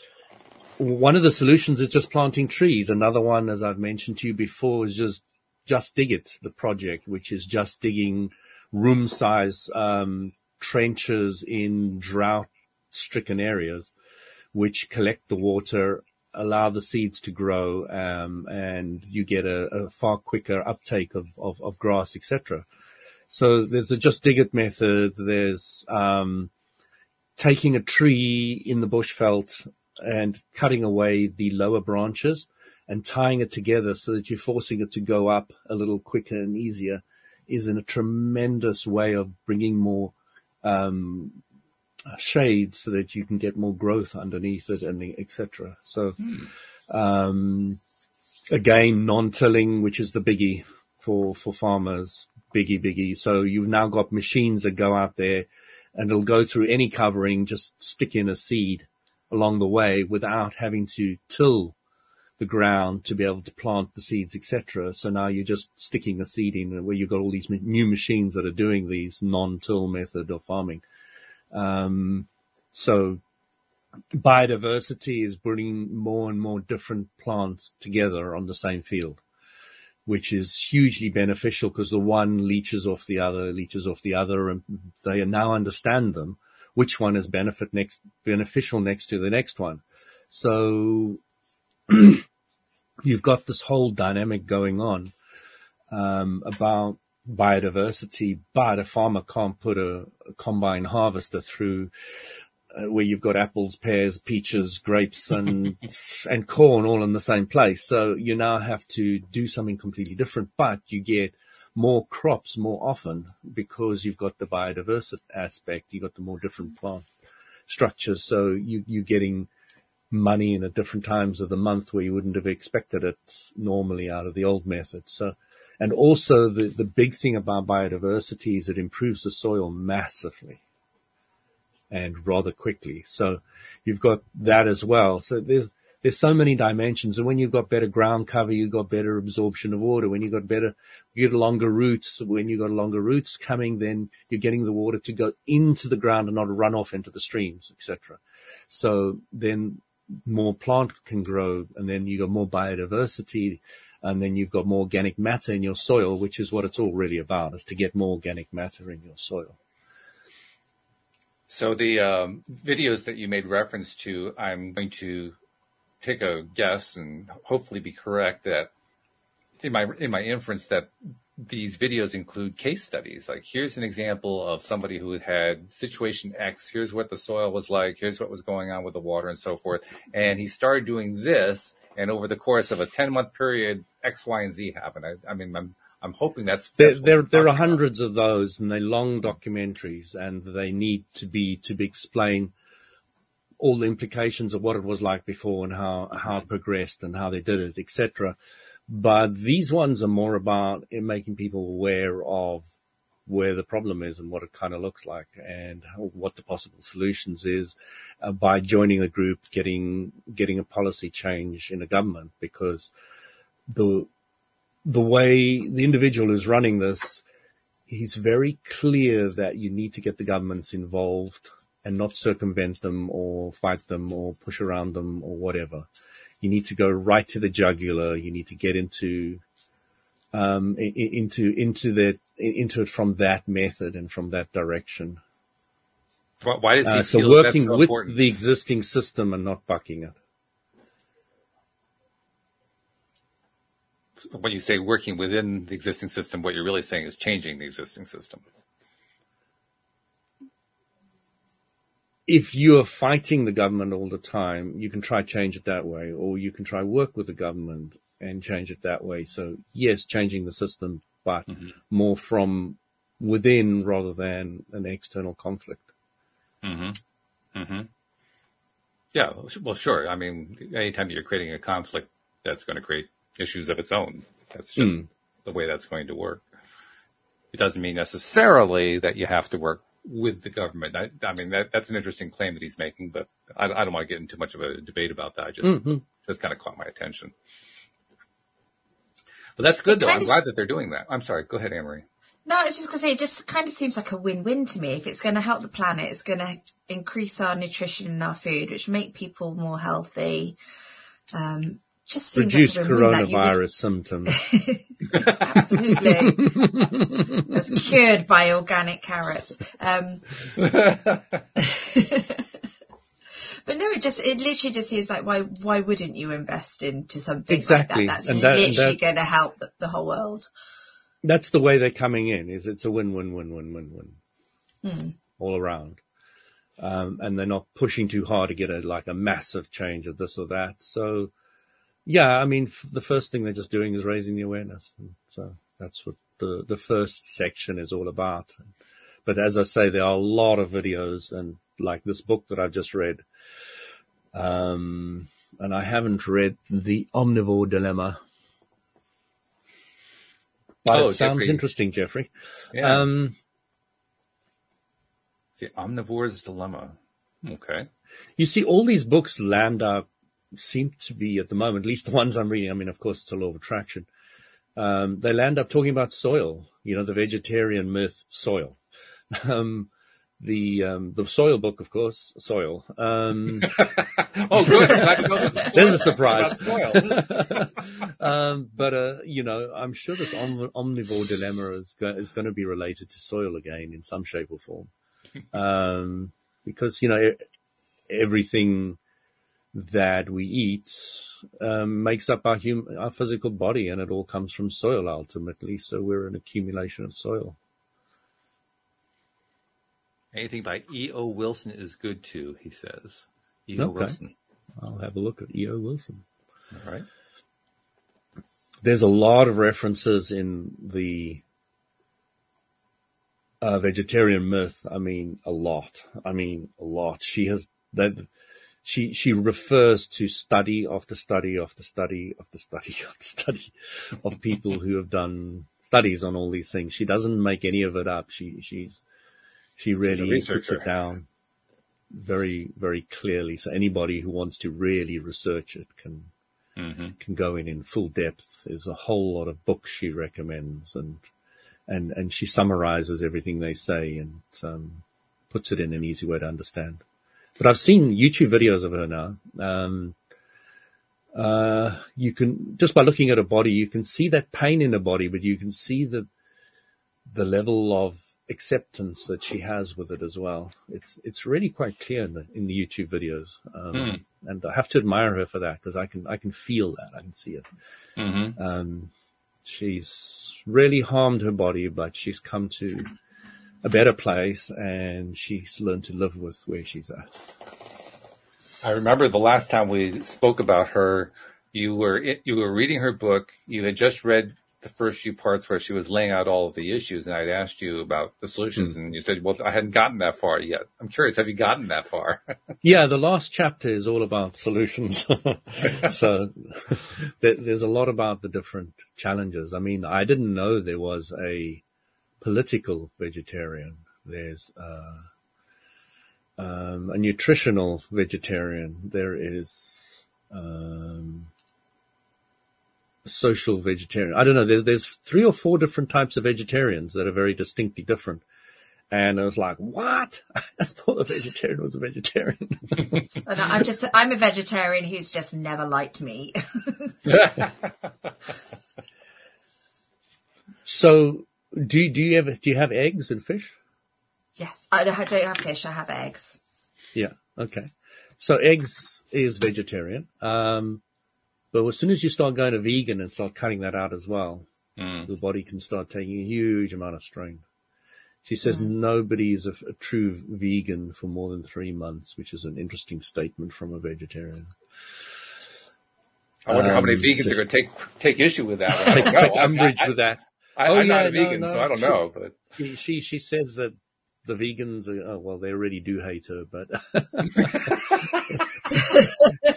one of the solutions is just planting trees. Another one, as I've mentioned to you before, is just just dig it. The project, which is just digging room size um, trenches in drought stricken areas, which collect the water, allow the seeds to grow, um, and you get a, a, far quicker uptake of, of, of grass, etc. So there's a just dig it method. There's um, taking a tree in the bushveld and cutting away the lower branches and tying it together so that you're forcing it to go up a little quicker and easier is in a tremendous way of bringing more um, shade so that you can get more growth underneath it and etc. So, hmm. um, again, non-tilling, which is the biggie for, for farmers, biggie, biggie. So you've now got machines that go out there and it'll go through any covering, just stick in a seed along the way without having to till the ground to be able to plant the seeds, etc. So now you're just sticking a seed in where you've got all these new machines that are doing these non-till method of farming. Um, so biodiversity is bringing more and more different plants together on the same field, which is hugely beneficial because the one leeches off the other, leeches off the other, and they now understand them which one is benefit next, beneficial next to the next one. So you've got this whole dynamic going on, um, about biodiversity, but a farmer can't put a, a combine harvester through uh, where you've got apples, pears, peaches, grapes and, and corn all in the same place. So you now have to do something completely different, but you get more crops more often because you've got the biodiversity aspect, you've got the more different plant structures. So you, you're getting money in at different times of the month where you wouldn't have expected it normally out of the old method. So, and also the, the big thing about biodiversity is it improves the soil massively and rather quickly. So you've got that as well. So there's, there's so many dimensions. And when you've got better ground cover, you've got better absorption of water. When you've got better, you get longer roots. When you've got longer roots coming, then you're getting the water to go into the ground and not run off into the streams, etc. So then more plant can grow and then you got more biodiversity and then you've got more organic matter in your soil, which is what it's all really about, is to get more organic matter in your soil. So the um, videos that you made reference to, I'm going to take a guess and hopefully be correct that in my in my inference that these videos include case studies. Like here's an example of somebody who had situation X. Here's what the soil was like. Here's what was going on with the water and so forth. And he started doing this, and over the course of a 10 month period, X, Y, and Z happened. I, I mean, I'm I'm hoping that's, that's there. There, are hundreds about. of those, and they're long documentaries, and they need to be to be explain all the implications of what it was like before and how how it mm-hmm. progressed and how they did it, etc. But these ones are more about making people aware of where the problem is and what it kind of looks like and what the possible solutions is uh, by joining a group, getting getting a policy change in a government because the the way the individual is running this, he's very clear that you need to get the governments involved and not circumvent them or fight them or push around them or whatever. You need to go right to the jugular. You need to get into, um, into, into that, into it from that method and from that direction. Why does he uh, so working so with important? the existing system and not bucking it? when you say working within the existing system, what you're really saying is changing the existing system. If you are fighting the government all the time, you can try change it that way, or you can try work with the government and change it that way. So yes, changing the system, but mm-hmm. more from within rather than an external conflict. Mm-hmm. Mm-hmm. Yeah, well, sure. I mean, anytime you're creating a conflict, that's going to create issues of its own. That's just mm. the way that's going to work. It doesn't mean necessarily that you have to work with the government. I, I mean, that, that's an interesting claim that he's making, but I, I, don't want to get into much of a debate about that. I just, mm-hmm. just kind of caught my attention. But that's good though. I'm glad that they're doing that. I'm sorry. Go ahead, Anne-Marie. No, I was just going to say, it just kind of seems like a win-win to me. If it's going to help the planet, it's going to increase our nutrition and our food, which make people more healthy. Um, just reduce like coronavirus symptoms. Absolutely. It's cured by organic carrots. Um, but no, it just, it literally just seems like, why, why wouldn't you invest into something exactly. like that? That's and that, literally going to help the, the, whole world. That's the way they're coming in is it's a win, win, win, win, win, win mm. all around. Um, and they're not pushing too hard to get a, like a massive change of this or that. So, yeah, I mean, f- the first thing they're just doing is raising the awareness. And so that's what the, the first section is all about. But as I say, there are a lot of videos and like this book that I've just read. Um, and I haven't read The Omnivore Dilemma. But oh, it sounds Jeffrey. interesting, Jeffrey. Yeah. Um, the Omnivore's Dilemma. Okay. You see, all these books land up seem to be at the moment, at least the ones I'm reading. I mean, of course, it's a law of attraction. Um, they land up talking about soil, you know, the vegetarian myth, soil. Um, the um, the soil book, of course, soil. Um, oh, good. There's a surprise. um, but uh, you know, I'm sure this om- omnivore dilemma is, go- is going to be related to soil again in some shape or form, um, because you know everything that we eat um, makes up our human, our physical body, and it all comes from soil ultimately. So we're an accumulation of soil. Anything by E.O. Wilson is good too, he says. E.O. Okay. Wilson. I'll have a look at E.O. Wilson. All right. There's a lot of references in the uh, vegetarian myth. I mean, a lot. I mean, a lot. She has that she she refers to study after study after study after study after study of people who have done studies on all these things. She doesn't make any of it up. She she's she really puts it down very very clearly. So anybody who wants to really research it can mm-hmm. can go in in full depth. There's a whole lot of books she recommends and and and she summarizes everything they say and um, puts it in an easy way to understand. But I've seen YouTube videos of her now. Um, uh, you can just by looking at her body, you can see that pain in her body, but you can see the the level of acceptance that she has with it as well. It's it's really quite clear in the in the YouTube videos, um, mm. and I have to admire her for that because I can I can feel that I can see it. Mm-hmm. Um, she's really harmed her body, but she's come to a better place, and she's learned to live with where she's at. I remember the last time we spoke about her, you were you were reading her book. You had just read the first few parts where she was laying out all of the issues, and I'd asked you about the solutions, mm. and you said, "Well, I hadn't gotten that far yet." I'm curious, have you gotten that far? yeah, the last chapter is all about solutions. so there's a lot about the different challenges. I mean, I didn't know there was a political vegetarian. There's uh, um, a nutritional vegetarian. There is um, social vegetarian. I don't know. There's there's three or four different types of vegetarians that are very distinctly different. And I was like, what? I thought a vegetarian was a vegetarian. I'm just, I'm a vegetarian who's just never liked meat. so do, do you ever, do you have eggs and fish? Yes. I don't have fish. I have eggs. Yeah. Okay. So eggs is vegetarian. Um, but as soon as you start going to vegan and start cutting that out as well, mm. the body can start taking a huge amount of strain. She says mm. nobody is a, a, true vegan for more than three months, which is an interesting statement from a vegetarian. I wonder um, how many um, vegans so, are going to take take issue with that. take, take umbrage I, with that. I, am oh, yeah, not a vegan, no, no. so I don't know. But she, she she says that the vegans, are, oh, well, they already do hate her, but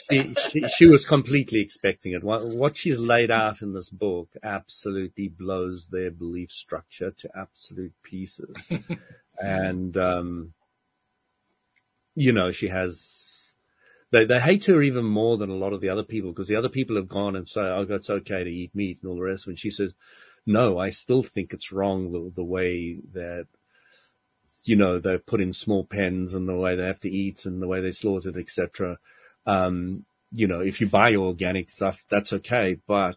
she, she, she, was completely expecting it. What, what she's laid out in this book absolutely blows their belief structure to absolute pieces. and, um, you know, she has, they, they hate her even more than a lot of the other people because the other people have gone and say, oh, it's okay to eat meat and all the rest. And she says, no, I still think it's wrong the, the way that you know, they're put in small pens and the way they have to eat and the way they're slaughtered, etc. Um, you know, if you buy organic stuff, that's okay. But,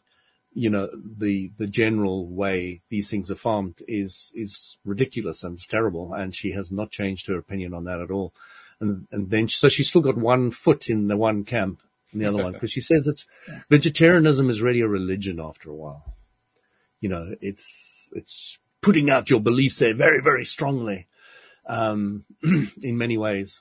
you know, the, the general way these things are farmed is, is ridiculous and it's terrible. And she has not changed her opinion on that at all. And, and then, so she's still got one foot in the one camp and the other one because she says it's vegetarianism is really a religion after a while. You know, it's, it's putting out your beliefs there very, very strongly um, in many ways.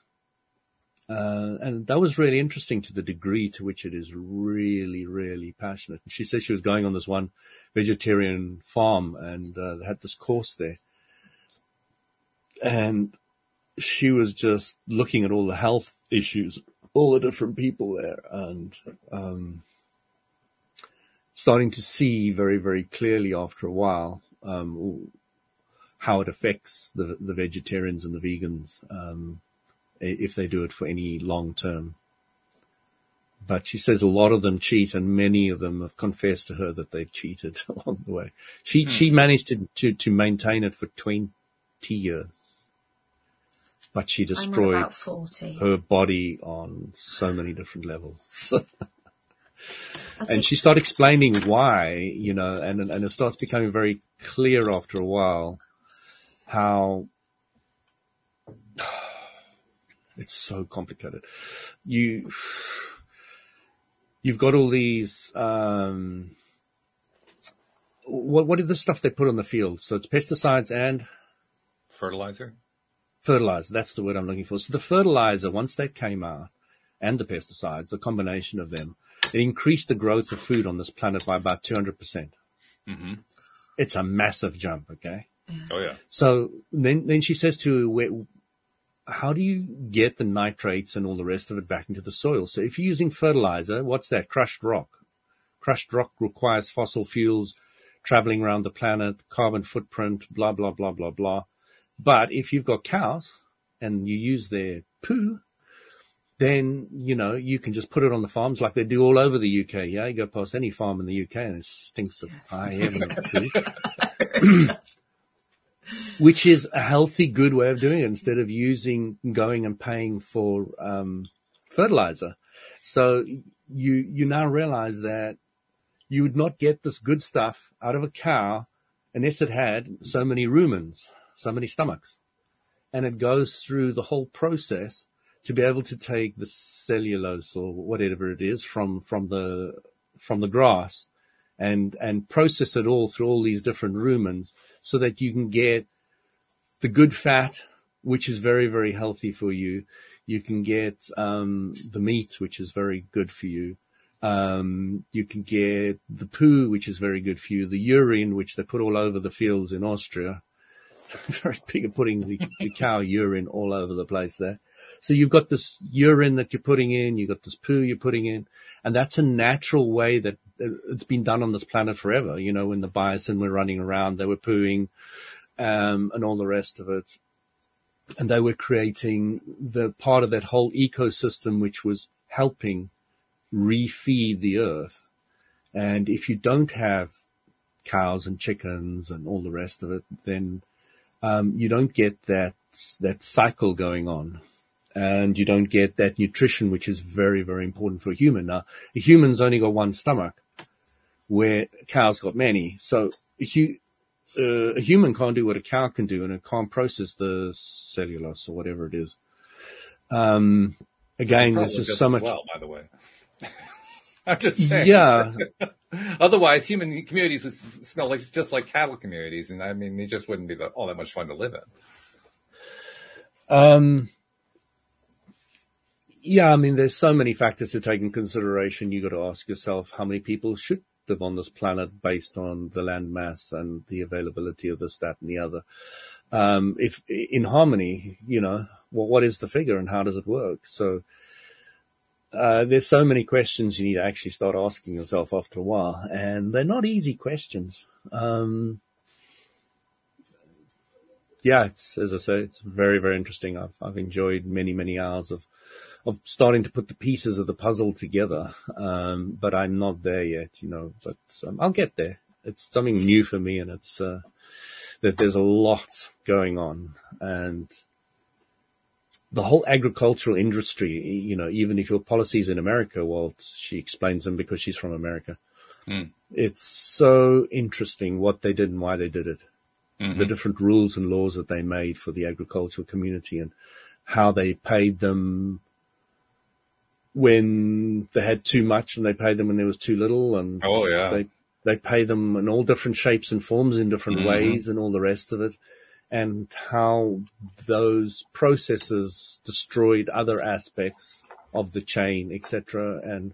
Uh, and that was really interesting to the degree to which it is really, really passionate. And she said she was going on this one vegetarian farm and uh, they had this course there. And she was just looking at all the health issues, all the different people there and, um, starting to see very, very clearly after a while, um, how it affects the the vegetarians and the vegans um, if they do it for any long term. But she says a lot of them cheat, and many of them have confessed to her that they've cheated along the way. She hmm. she managed to, to to maintain it for twenty years, but she destroyed her body on so many different levels. and she started explaining why, you know, and and it starts becoming very clear after a while how it's so complicated. You, you've got all these, um, what, what is the stuff they put on the field? So it's pesticides and fertilizer. Fertilizer. That's the word I'm looking for. So the fertilizer, once that came out and the pesticides, the combination of them, it increased the growth of food on this planet by about 200%. percent mm-hmm. It's a massive jump. Okay. Oh yeah. So then, then she says to where, how do you get the nitrates and all the rest of it back into the soil? So if you're using fertilizer, what's that? Crushed rock. Crushed rock requires fossil fuels, traveling around the planet, carbon footprint, blah, blah, blah, blah, blah. But if you've got cows and you use their poo, then, you know, you can just put it on the farms like they do all over the UK. Yeah. You go past any farm in the UK and it stinks of high heaven which is a healthy, good way of doing it instead of using, going and paying for, um, fertilizer. So you, you now realize that you would not get this good stuff out of a cow unless it had so many rumens, so many stomachs. And it goes through the whole process to be able to take the cellulose or whatever it is from, from the, from the grass and, and process it all through all these different rumens so that you can get the good fat, which is very, very healthy for you. You can get, um, the meat, which is very good for you. Um, you can get the poo, which is very good for you. The urine, which they put all over the fields in Austria. very big at putting the, the cow urine all over the place there. So you've got this urine that you're putting in, you've got this poo you're putting in, and that's a natural way that it's been done on this planet forever. You know, when the bison were running around, they were pooing, um, and all the rest of it. And they were creating the part of that whole ecosystem, which was helping refeed the earth. And if you don't have cows and chickens and all the rest of it, then um, you don't get that that cycle going on and you don't get that nutrition, which is very, very important for a human. Now, a human's only got one stomach, where cows got many. So uh, a human can't do what a cow can do, and it can't process the cellulose or whatever it is. Um, again, there's just so much. Well, by the way. I'm just saying. Yeah. Otherwise, human communities would smell like just like cattle communities, and I mean, they just wouldn't be all that much fun to live in. Um, yeah, I mean, there's so many factors to take in consideration. You've got to ask yourself how many people should live on this planet based on the land mass and the availability of this, that, and the other. Um, if in harmony, you know, well, what is the figure and how does it work? So, uh, there's so many questions you need to actually start asking yourself after a while, and they're not easy questions. Um, yeah, it's as I say, it's very very interesting. I've I've enjoyed many many hours of of starting to put the pieces of the puzzle together. Um, but I'm not there yet, you know, but um, I'll get there. It's something new for me and it's, uh, that there's a lot going on and the whole agricultural industry, you know, even if your policies in America, well, she explains them because she's from America. Mm. It's so interesting what they did and why they did it. Mm-hmm. The different rules and laws that they made for the agricultural community and how they paid them when they had too much and they paid them when there was too little and oh yeah. they they pay them in all different shapes and forms in different mm-hmm. ways and all the rest of it. And how those processes destroyed other aspects of the chain etc and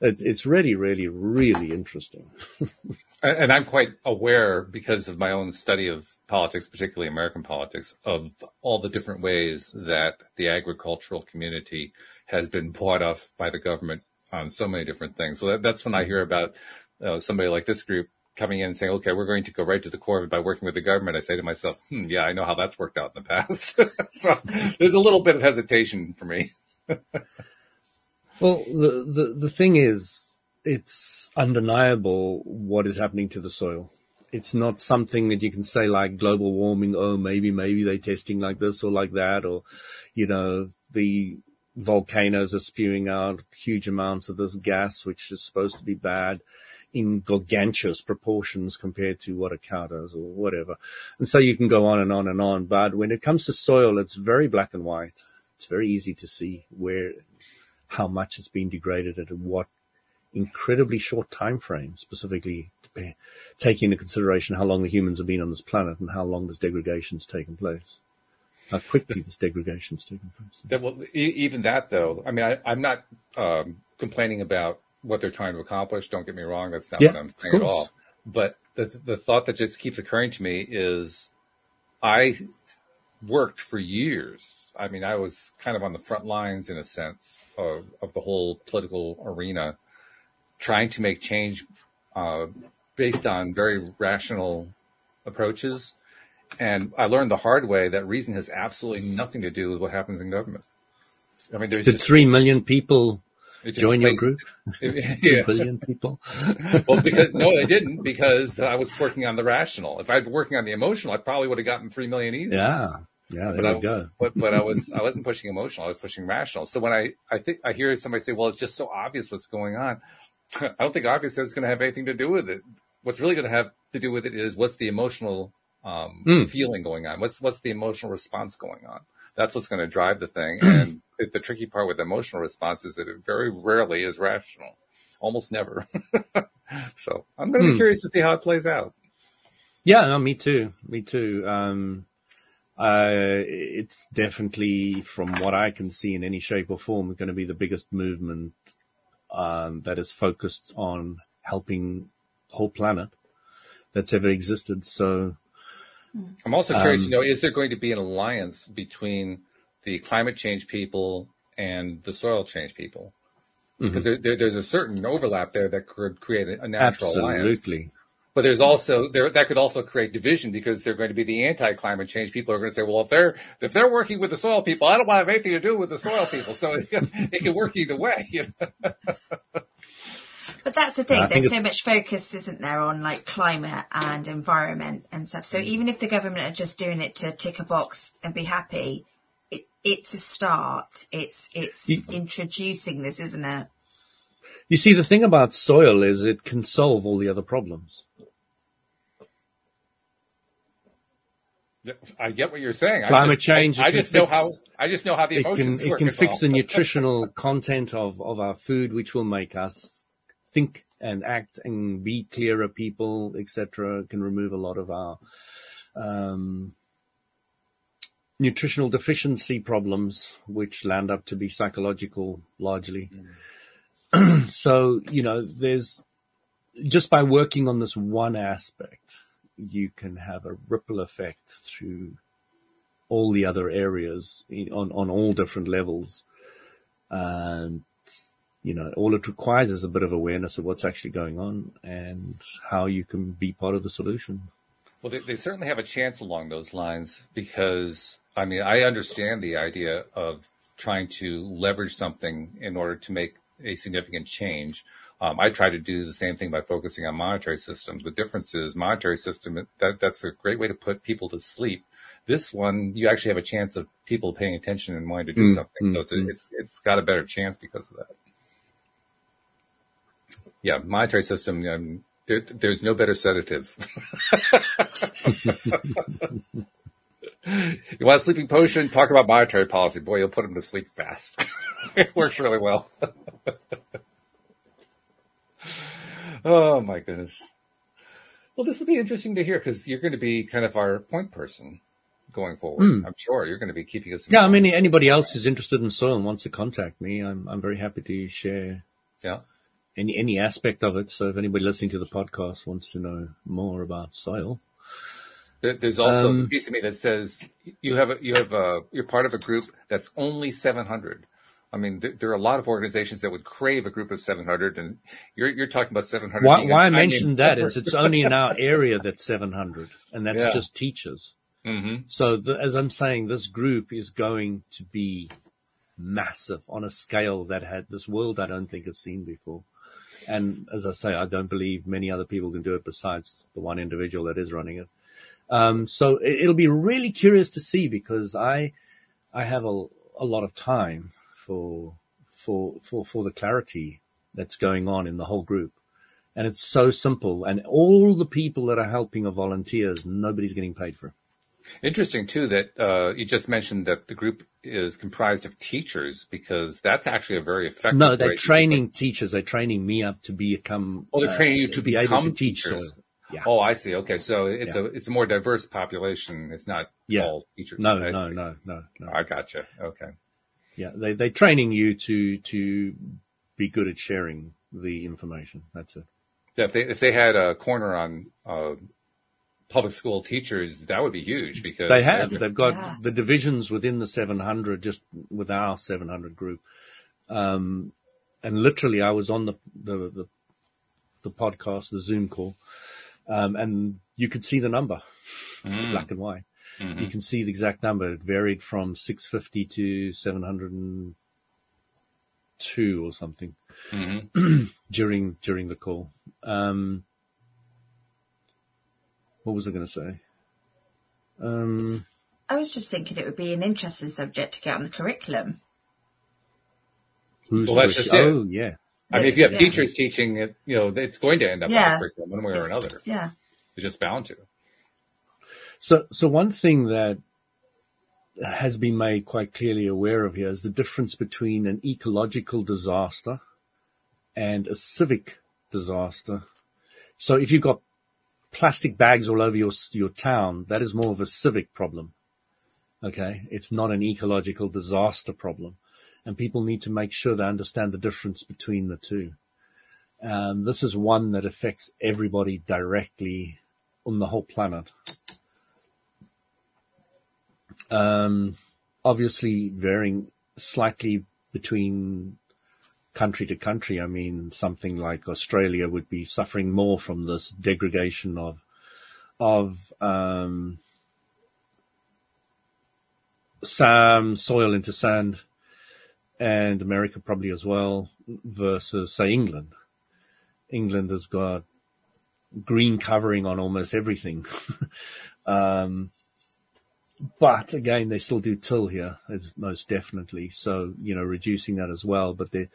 it, it's really really really interesting. And i'm quite aware because of my own study of politics, particularly American politics, of all the different ways that the agricultural community has been bought off by the government on so many different things. So that, that's when I hear about uh, somebody like this group coming in and saying, okay, we're going to go right to the core of it by working with the government. I say to myself, hmm, yeah, I know how that's worked out in the past. so there's a little bit of hesitation for me. well, the, the, the thing is, it's undeniable what is happening to the soil. It's not something that you can say like global warming. Oh, maybe, maybe they're testing like this or like that, or, you know, the volcanoes are spewing out huge amounts of this gas, which is supposed to be bad in gargantuous proportions compared to what a cow does or whatever. And so you can go on and on and on. But when it comes to soil, it's very black and white. It's very easy to see where, how much it's been degraded at what incredibly short time frame, specifically taking into consideration how long the humans have been on this planet and how long this degradation has taken place how quickly this degradation is taking place. That, well, even that though, I mean, I, am not um, complaining about what they're trying to accomplish. Don't get me wrong. That's not yeah, what I'm saying at all. But the, the thought that just keeps occurring to me is I worked for years. I mean, I was kind of on the front lines in a sense of, of the whole political arena, trying to make change uh, based on very rational approaches and I learned the hard way that reason has absolutely nothing to do with what happens in government. I mean, there's the just, three million people Join your group. yeah. billion people. well, because no, I didn't because I was working on the rational. If I'd been working on the emotional, I probably would have gotten three million easy. Yeah. Yeah, there but I, go. But, but I was, I wasn't pushing emotional. I was pushing rational. So when I, I think I hear somebody say, well, it's just so obvious what's going on. I don't think obviously is going to have anything to do with it. What's really going to have to do with it is what's the emotional um, mm. feeling going on? What's what's the emotional response going on? That's what's going to drive the thing. and it, the tricky part with emotional response is that it very rarely is rational, almost never. so I'm going to be mm. curious to see how it plays out. Yeah, no, me too. Me too. Um, uh, it's definitely, from what I can see in any shape or form, going to be the biggest movement um, that is focused on helping the whole planet that's ever existed. So I'm also curious um, to know, is there going to be an alliance between the climate change people and the soil change people? Because mm-hmm. there, there, there's a certain overlap there that could create a natural Absolutely. alliance. Absolutely. But there's also there that could also create division because they're going to be the anti-climate change people are going to say, well, if they're if they're working with the soil people, I don't want to have anything to do with the soil people. So it, it can work either way. You know? But that's the thing. There's so much focus, isn't there, on like climate and environment and stuff. So mm-hmm. even if the government are just doing it to tick a box and be happy, it, it's a start. It's it's you, introducing this, isn't it? You see, the thing about soil is it can solve all the other problems. I get what you're saying. Climate I just, change. I, just fix, know how. I just know how the emotions it can, It can fix the nutritional content of, of our food, which will make us think and act and be clearer people, etc. Can remove a lot of our um, nutritional deficiency problems, which land up to be psychological largely. Mm. so you know, there's just by working on this one aspect, you can have a ripple effect through all the other areas on on all different levels. And you know, all it requires is a bit of awareness of what's actually going on and how you can be part of the solution. Well, they, they certainly have a chance along those lines because, I mean, I understand the idea of trying to leverage something in order to make a significant change. Um, I try to do the same thing by focusing on monetary systems. The difference is monetary system, that, that's a great way to put people to sleep. This one, you actually have a chance of people paying attention and wanting to do mm, something. Mm, so it's, mm. it's, it's got a better chance because of that yeah, monetary system. Um, there, there's no better sedative. you want a sleeping potion? Talk about monetary policy. Boy, you'll put them to sleep fast. it works really well. oh my goodness. Well, this will be interesting to hear because you're going to be kind of our point person going forward. Mm. I'm sure you're going to be keeping us. Yeah, I mean, anybody else who's interested in soil and wants to contact me, I'm I'm very happy to share. Yeah any any aspect of it. So if anybody listening to the podcast wants to know more about soil, there's also um, a piece of me that says you have a, you have a, you're part of a group that's only 700. I mean, there, there, are a lot of organizations that would crave a group of 700, and you're you're talking about 700. Why, why I mentioned that is it's only in our area that's 700, and that's yeah. just teachers. Mm-hmm. So the, as I'm saying, this group is going to be massive on a scale that had this world I don't think has seen before. And as I say, I don't believe many other people can do it besides the one individual that is running it. Um, so it, will be really curious to see because I, I have a, a lot of time for, for, for, for the clarity that's going on in the whole group. And it's so simple. And all the people that are helping are volunteers. Nobody's getting paid for it. Interesting too that uh, you just mentioned that the group is comprised of teachers because that's actually a very effective. No, they're training teachers. They're training me up to become. Oh, they're training you to be able to teach. So, yeah. Oh, I see. Okay, so it's yeah. a it's a more diverse population. It's not yeah. all teachers. No, no, no, no, no, no. I gotcha. Okay. Yeah, they they're training you to to be good at sharing the information. That's it. Yeah, if they if they had a corner on uh, public school teachers, that would be huge because they have. They've got yeah. the divisions within the 700, just with our 700 group. Um, and literally, I was on the, the, the, the podcast, the Zoom call, um, and you could see the number. It's mm. black and white. Mm-hmm. You can see the exact number. It varied from 650 to 702 or something hmm during during the call. Um, what was I going to say? Um, I was just thinking it would be an interesting subject to get on the curriculum. who's Well, that's just it. oh yeah, I mean, if you have Yeah. teachers teaching it, you know, it's going to end up on the curriculum one way or It's- another. Yeah. It's just bound to. So, so one thing that has been made quite clearly aware of here is the difference between an ecological disaster and a civic disaster. So if you've got plastic bags all over your, your town, that is more of a civic problem. Okay. It's not an ecological disaster problem. And people need to make sure they understand the difference between the two. Um, this is one that affects everybody directly on the whole planet. Um, obviously varying slightly between country to country. I mean, something like Australia would be suffering more from this degradation of, of, um, some soil into sand and America probably as well versus say England. England has got green covering on almost everything. um, but again, they still do till here, as most definitely. So, you know, reducing that as well. But the,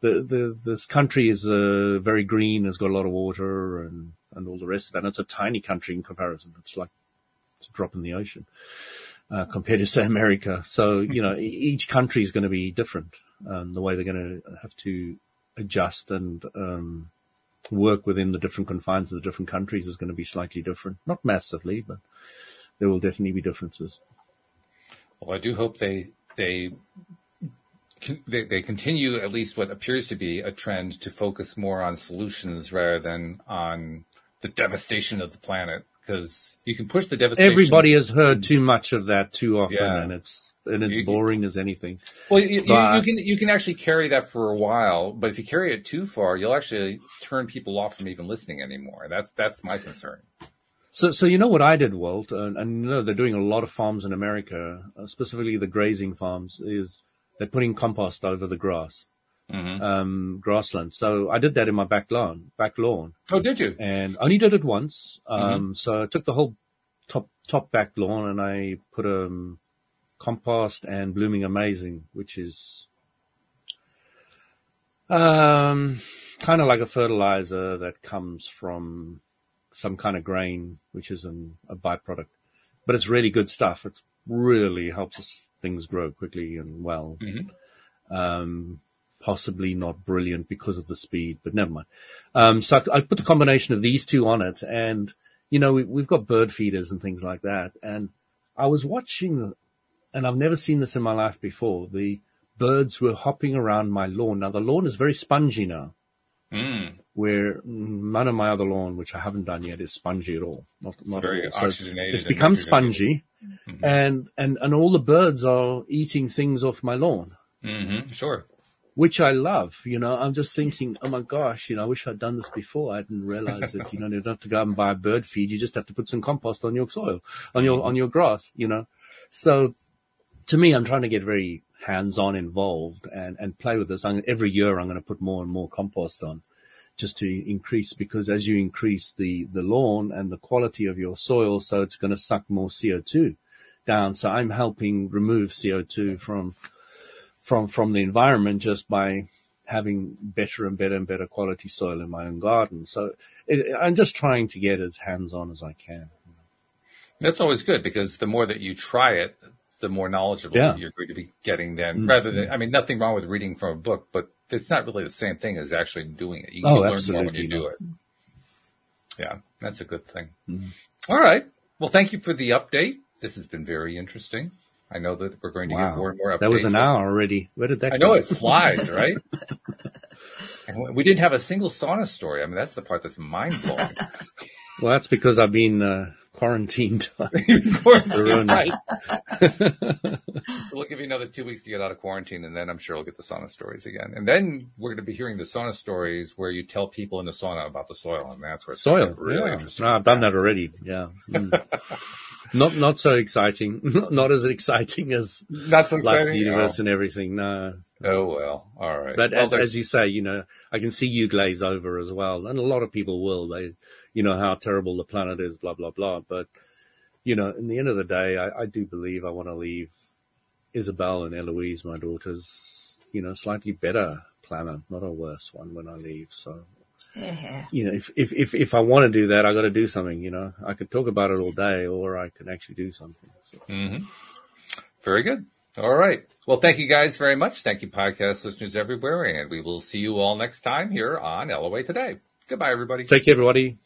the, the, this country is, uh, very green, has got a lot of water and, and all the rest of that. And it's a tiny country in comparison. It's like, it's a drop in the ocean, uh, compared to say America. So, you know, each country is going to be different. Um, the way they're going to have to adjust and, um, work within the different confines of the different countries is going to be slightly different. Not massively, but there will definitely be differences. Well, I do hope they they they, they continue at least what appears to be a trend to focus more on solutions rather than on the devastation of the planet. Because you can push the devastation. Everybody has heard too much of that too often, Yeah. and it's and it's You- boring as anything. Well, you, you, But- you can you can actually carry that for a while, but if you carry it too far, you'll actually turn people off from even listening anymore. That's that's my concern. So, so you know what I did, Walt, and, and you know they're doing a lot of farms in America, uh, specifically the grazing farms, is they're putting compost over the grass, hmm um, grassland. So I did that in my back lawn, back lawn, Oh, did you? and I only did it once. Um, so I took the whole top top back lawn and I put um, compost and blooming amazing, which is um, kind of like a fertilizer that comes from some kind of grain, which is an, a byproduct, but it's really good stuff. It's really helps us things grow quickly and well. Mhm. Um, possibly not brilliant because of the speed, but never mind. Um, so I, I put the combination of these two on it and, you know, we, we've got bird feeders and things like that. And I was watching, and I've never seen this in my life before. The birds were hopping around my lawn. Now the lawn is very spongy now Mm. where none of my other lawn, which I haven't done yet, is spongy at all. Not, It's not very all. So oxygenated. it's become spongy Mhm. and, and, and all the birds are eating things off my lawn, hmm Sure. which I love. You know, I'm just thinking, oh my gosh, you know, I wish I'd done this before. I didn't realize that, you know, you don't have to go out and buy a bird feed. You just have to put some compost on your soil, on your, on your grass, you know. So to me, I'm trying to get very hands-on involved and, and play with this. I'm, every year I'm going to put more and more compost on just to increase because as you increase the, the lawn and the quality of your soil, so it's going to suck more CO2 down. So I'm helping remove CO2 from, from, from the environment just by having better and better and better quality soil in my own garden. So it, I'm just trying to get as hands-on as I can. That's always good because the more that you try it, the more knowledgeable Yeah. you're going to be getting then Mm. rather than, I mean, nothing wrong with reading from a book, but it's not really the same thing as actually doing it. You, Oh, learn more when you do it. Yeah, that's a good thing. Mhm. All right. Well, thank you for the update. This has been very interesting. I know that we're going to get more and more updates. That was an hour already. Where did that I go? know it flies, right? We didn't have a single sauna story. I mean, that's the part that's mind blowing. Well, that's because I've been uh, quarantined. Corona. right. so we'll give you another two weeks to get out of quarantine, and then I'm sure we'll get the sauna stories again. And then we're going to be hearing the sauna stories where you tell people in the sauna about the soil, and that's where it's Soil. really yeah. interesting. No, I've done that already. Yeah. Mm. not not so exciting. not as exciting as Not so Life exciting. Universe Oh. and everything. No. Oh well, all right. But well, as, as you say, you know, I can see you glaze over as well, and a lot of people will. They, you know, how terrible the planet is, blah blah blah. But you know, in the end of the day, I, I do believe I want to leave Isabel and Eloise, my daughters, you know, slightly better planet, not a worse one when I leave. So Yeah. you know, if, if, if, if I want to do that, I got to do something, you know, I could talk about it all day or I can actually do something. So, hmm Very good. All right. Well, thank you guys very much. Thank you, podcast listeners everywhere, and we will see you all next time here on LOA Today. Goodbye, everybody. take care, everybody.